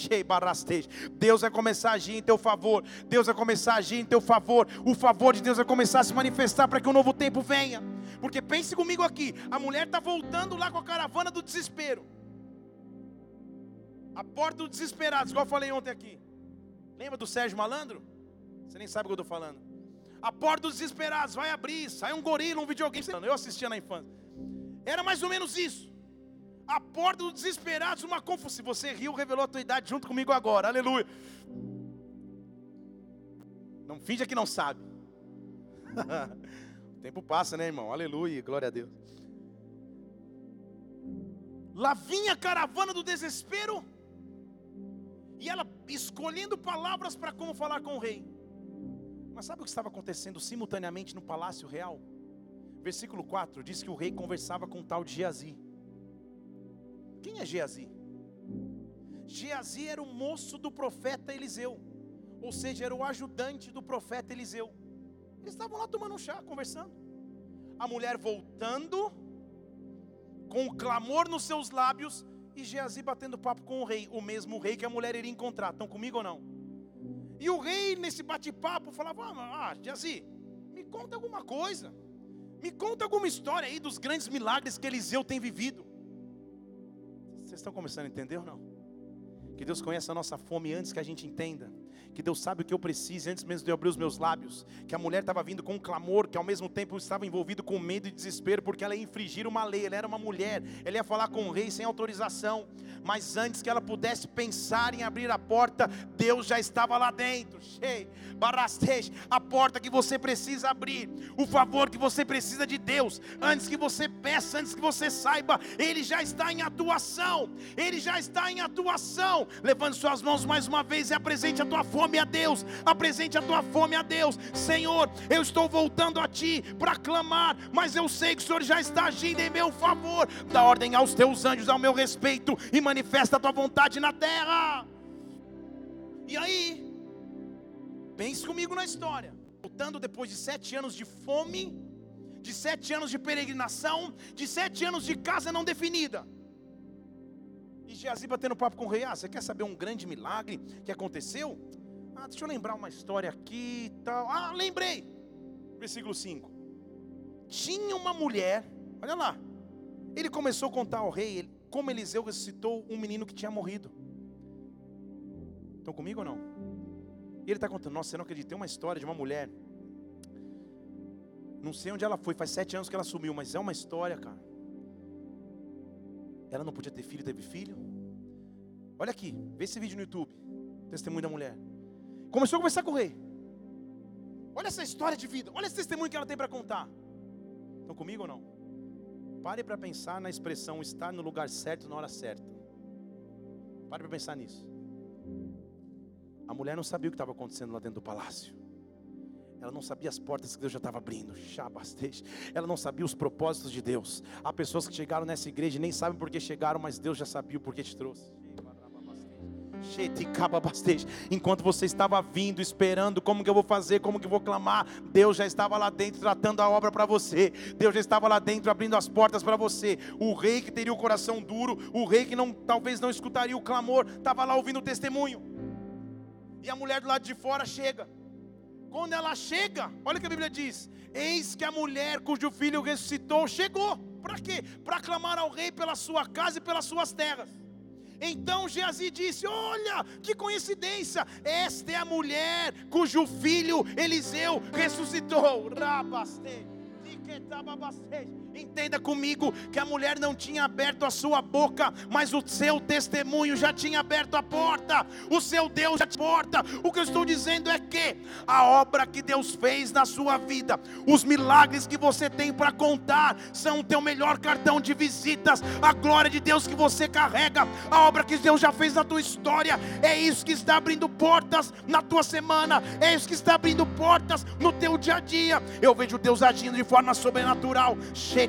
Deus vai começar a agir em teu favor, Deus vai começar a agir em teu favor, o favor de Deus vai começar a se manifestar para que um novo tempo venha. Porque pense comigo aqui, a mulher está voltando lá com a caravana do desespero. A porta dos desesperados, igual eu falei ontem aqui. Lembra do Sérgio Malandro? Você nem sabe o que eu estou falando. A porta dos desesperados vai abrir, sai um gorila, um videogame. Eu assistia na infância. Era mais ou menos isso. A porta dos desesperados, uma confusão. Se você riu, revelou a tua idade junto comigo agora. Aleluia. Não finja que não sabe. o tempo passa, né, irmão? Aleluia, glória a Deus. Lá vinha a caravana do desespero e ela escolhendo palavras para como falar com o rei. Mas sabe o que estava acontecendo simultaneamente no palácio real? Versículo 4 diz que o rei conversava com o tal de Geazi. Quem é Geazi? Geazi era o moço do profeta Eliseu, ou seja, era o ajudante do profeta Eliseu. Eles estavam lá tomando um chá, conversando. A mulher voltando, com o clamor nos seus lábios, e Geazi batendo papo com o rei, o mesmo rei que a mulher iria encontrar. Estão comigo ou não? E o rei, nesse bate-papo, falava: Ah, Geazi, me conta alguma coisa. Me conta alguma história aí dos grandes milagres que Eliseu tem vivido. Vocês estão começando a entender ou não? Que Deus conhece a nossa fome antes que a gente entenda que Deus sabe o que eu preciso antes mesmo de eu abrir os meus lábios, que a mulher estava vindo com um clamor, que ao mesmo tempo estava envolvido com medo e desespero, porque ela ia infringir uma lei, ela era uma mulher, ela ia falar com o rei sem autorização, mas antes que ela pudesse pensar em abrir a porta, Deus já estava lá dentro, cheio, barastej, a porta que você precisa abrir, o favor que você precisa de Deus, antes que você peça, antes que você saiba, Ele já está em atuação, Ele já está em atuação, levante suas mãos mais uma vez e apresente a tua fome a Deus, apresente a tua fome a Deus. Senhor, eu estou voltando a Ti para clamar, mas eu sei que o Senhor já está agindo em meu favor. Dá ordem aos teus anjos ao meu respeito e manifesta a tua vontade na terra. E aí, pense comigo na história. Voltando depois de sete anos de fome, de sete anos de peregrinação, de sete anos de casa não definida. E Geazi batendo papo com o rei, ah, você quer saber um grande milagre que aconteceu? Ah, deixa eu lembrar uma história aqui e tal. Ah, lembrei. Versículo 5. Tinha uma mulher, olha lá. Ele começou a contar ao rei como Eliseu ressuscitou um menino que tinha morrido. Estão comigo ou não? E ele está contando, nossa, você não acredita, tem uma história de uma mulher. Não sei onde ela foi, faz sete anos que ela sumiu, mas é uma história, cara. Ela não podia ter filho, teve filho. Olha aqui, vê esse vídeo no YouTube. Testemunho da mulher. Começou a conversar com o rei. Olha essa história de vida, olha esse testemunho que ela tem para contar. Estão comigo ou não? Pare para pensar na expressão estar no lugar certo na hora certa. Pare para pensar nisso. A mulher não sabia o que estava acontecendo lá dentro do palácio. Ela não sabia as portas que Deus já estava abrindo. Ela não sabia os propósitos de Deus. Há pessoas que chegaram nessa igreja e nem sabem por que chegaram, mas Deus já sabia o porquê te trouxe. Enquanto você estava vindo, esperando como que eu vou fazer, como que eu vou clamar, Deus já estava lá dentro tratando a obra para você. Deus já estava lá dentro abrindo as portas para você. O rei que teria o coração duro, o rei que não talvez não escutaria o clamor, estava lá ouvindo o testemunho. E a mulher do lado de fora chega. Quando ela chega, olha o que a Bíblia diz: Eis que a mulher cujo filho ressuscitou chegou. Para quê? Para clamar ao rei pela sua casa e pelas suas terras. Então Geazi disse: Olha, que coincidência, esta é a mulher cujo filho Eliseu ressuscitou. Rabaste, Entenda comigo que a mulher não tinha aberto a sua boca, mas o seu testemunho já tinha aberto a porta. O seu Deus já tinha porta. O que eu estou dizendo é que a obra que Deus fez na sua vida, os milagres que você tem para contar, são o teu melhor cartão de visitas. A glória de Deus que você carrega, a obra que Deus já fez na tua história, é isso que está abrindo portas na tua semana, é isso que está abrindo portas no teu dia a dia. Eu vejo Deus agindo de forma sobrenatural. Cheio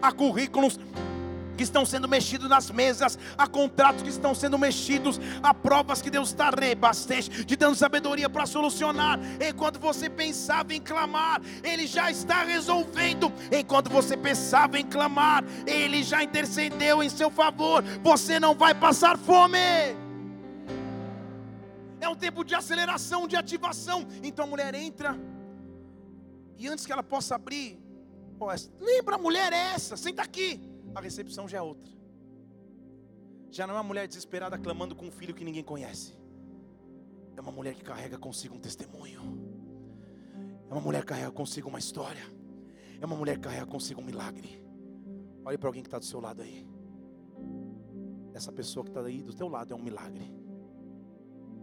Há currículos que estão sendo mexidos nas mesas, há contratos que estão sendo mexidos, há provas que Deus está rebastece, te dando sabedoria para solucionar. Enquanto você pensava em clamar, Ele já está resolvendo. Enquanto você pensava em clamar, Ele já intercedeu em seu favor. Você não vai passar fome. É um tempo de aceleração, de ativação. Então a mulher entra e antes que ela possa abrir, ó, lembra a mulher é essa, senta aqui. A recepção já é outra. Já não é uma mulher desesperada clamando com um filho que ninguém conhece. É uma mulher que carrega consigo um testemunho. É uma mulher que carrega consigo uma história. É uma mulher que carrega consigo um milagre. Olhe para alguém que está do seu lado aí. Essa pessoa que está aí do teu lado é um milagre.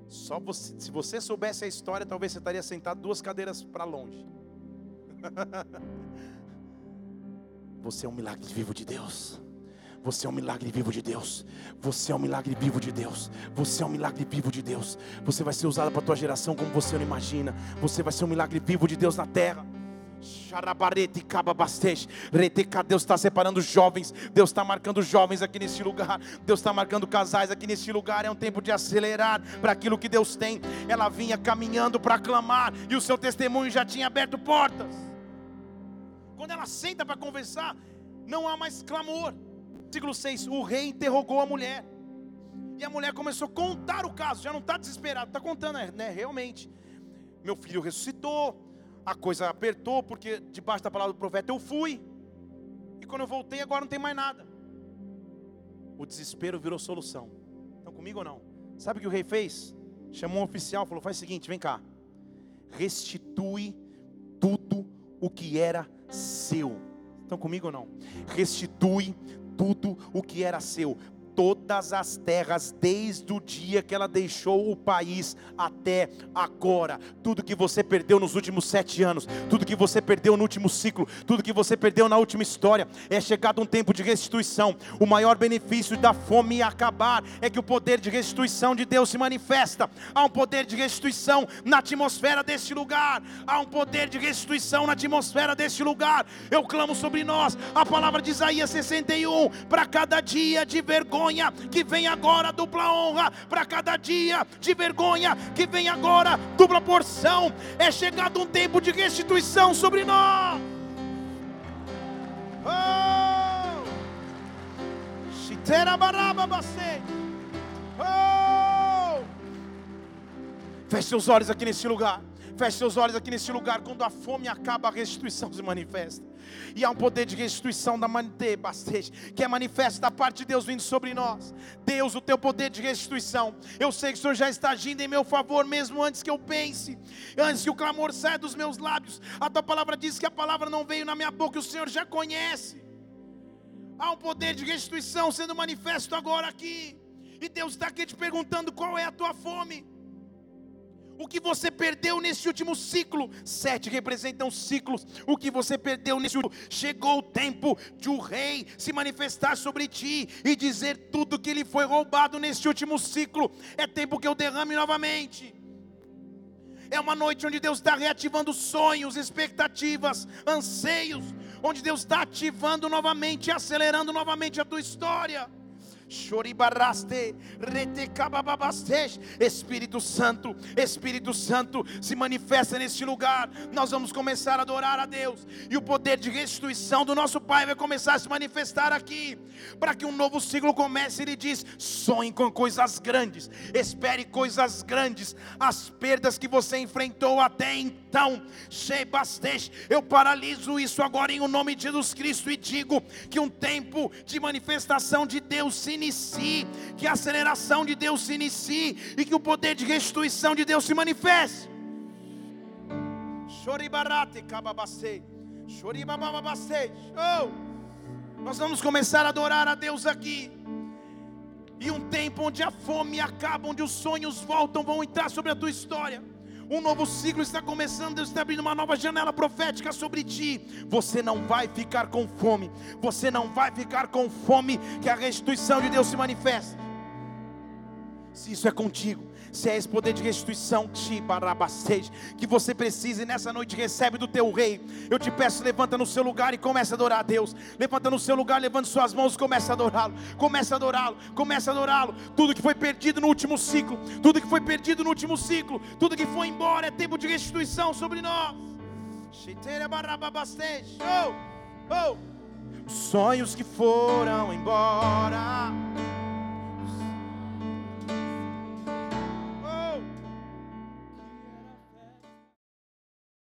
Só você, se você soubesse a história, talvez você estaria sentado duas cadeiras para longe. Você é um milagre vivo de Deus. Você é um milagre vivo de Deus. Você é um milagre vivo de Deus. Você é um milagre vivo de Deus. Você vai ser usado para a tua geração como você não imagina. Você vai ser um milagre vivo de Deus na terra. Deus está separando jovens, Deus está marcando jovens aqui nesse lugar, Deus está marcando casais aqui nesse lugar. É um tempo de acelerar para aquilo que Deus tem. Ela vinha caminhando para clamar e o seu testemunho já tinha aberto portas. Quando ela senta para conversar, não há mais clamor. Versículo 6: O rei interrogou a mulher. E a mulher começou a contar o caso, já não está desesperado, está contando, né? Realmente. Meu filho ressuscitou, a coisa apertou, porque debaixo da palavra do profeta eu fui. E quando eu voltei, agora não tem mais nada. O desespero virou solução. Estão comigo ou não? Sabe o que o rei fez? Chamou um oficial, falou: faz o seguinte, vem cá. Restitui tudo o que era seu. Estão comigo ou não? Restitui tudo o que era seu todas as terras, desde o dia que ela deixou o país até agora. Tudo que você perdeu nos últimos sete anos, tudo que você perdeu no último ciclo, tudo que você perdeu na última história, é chegado um tempo de restituição. O maior benefício da fome acabar é que o poder de restituição de Deus se manifesta. Há um poder de restituição na atmosfera deste lugar, há um poder de restituição na atmosfera deste lugar. Eu clamo sobre nós a palavra de Isaías 61 para cada dia de vergonha vergonha que vem agora dupla honra, para cada dia de vergonha que vem agora dupla porção. É chegado um tempo de restituição sobre nós. Oh! Oh! Feche seus olhos aqui nesse lugar. Feche seus olhos aqui nesse lugar. Quando a fome acaba, a restituição se manifesta. E há um poder de restituição da bastante, que é manifesto da parte de Deus vindo sobre nós. Deus, o teu poder de restituição. Eu sei que o Senhor já está agindo em meu favor, mesmo antes que eu pense, antes que o clamor saia dos meus lábios. A tua palavra diz que a palavra não veio na minha boca, o Senhor já conhece. Há um poder de restituição sendo manifesto agora aqui. E Deus está aqui te perguntando qual é a tua fome o que você perdeu nesse último ciclo. Sete representam ciclos. O que você perdeu nesse último. Chegou o tempo de o rei se manifestar sobre ti e dizer tudo que lhe foi roubado nesse último ciclo. É tempo que eu derrame novamente. É uma noite onde Deus está reativando sonhos, expectativas, anseios. Onde Deus está ativando novamente, acelerando novamente a tua história. Espírito Santo, Espírito Santo, se manifesta neste lugar. Nós vamos começar a adorar a Deus, e o poder de restituição do nosso Pai vai começar a se manifestar aqui, para que um novo ciclo comece. Ele diz: sonhe com coisas grandes, espere coisas grandes, as perdas que você enfrentou até então. Eu paraliso isso agora em o nome de Jesus Cristo e digo que um tempo de manifestação de Deus se inicie, que a aceleração de Deus se inicie e que o poder de restituição de Deus se manifeste. Oh! Nós vamos começar a adorar a Deus aqui. E um tempo onde a fome acaba, onde os sonhos voltam, vão entrar sobre a tua história. Um novo ciclo está começando, Deus está abrindo uma nova janela profética sobre ti. Você não vai ficar com fome, você não vai ficar com fome, que a restituição de Deus se manifeste. Se isso é contigo, se é esse poder de restituição que você precisa e nessa noite recebe do teu rei. Eu te peço, levanta no seu lugar e começa a adorar a Deus. Levanta no seu lugar, levanta suas mãos, começa a adorá-lo. Começa a adorá-lo, começa a adorá-lo. Tudo que foi perdido no último ciclo, tudo que foi perdido no último ciclo, tudo que foi embora é tempo de restituição sobre nós. Oh, oh. Sonhos que foram embora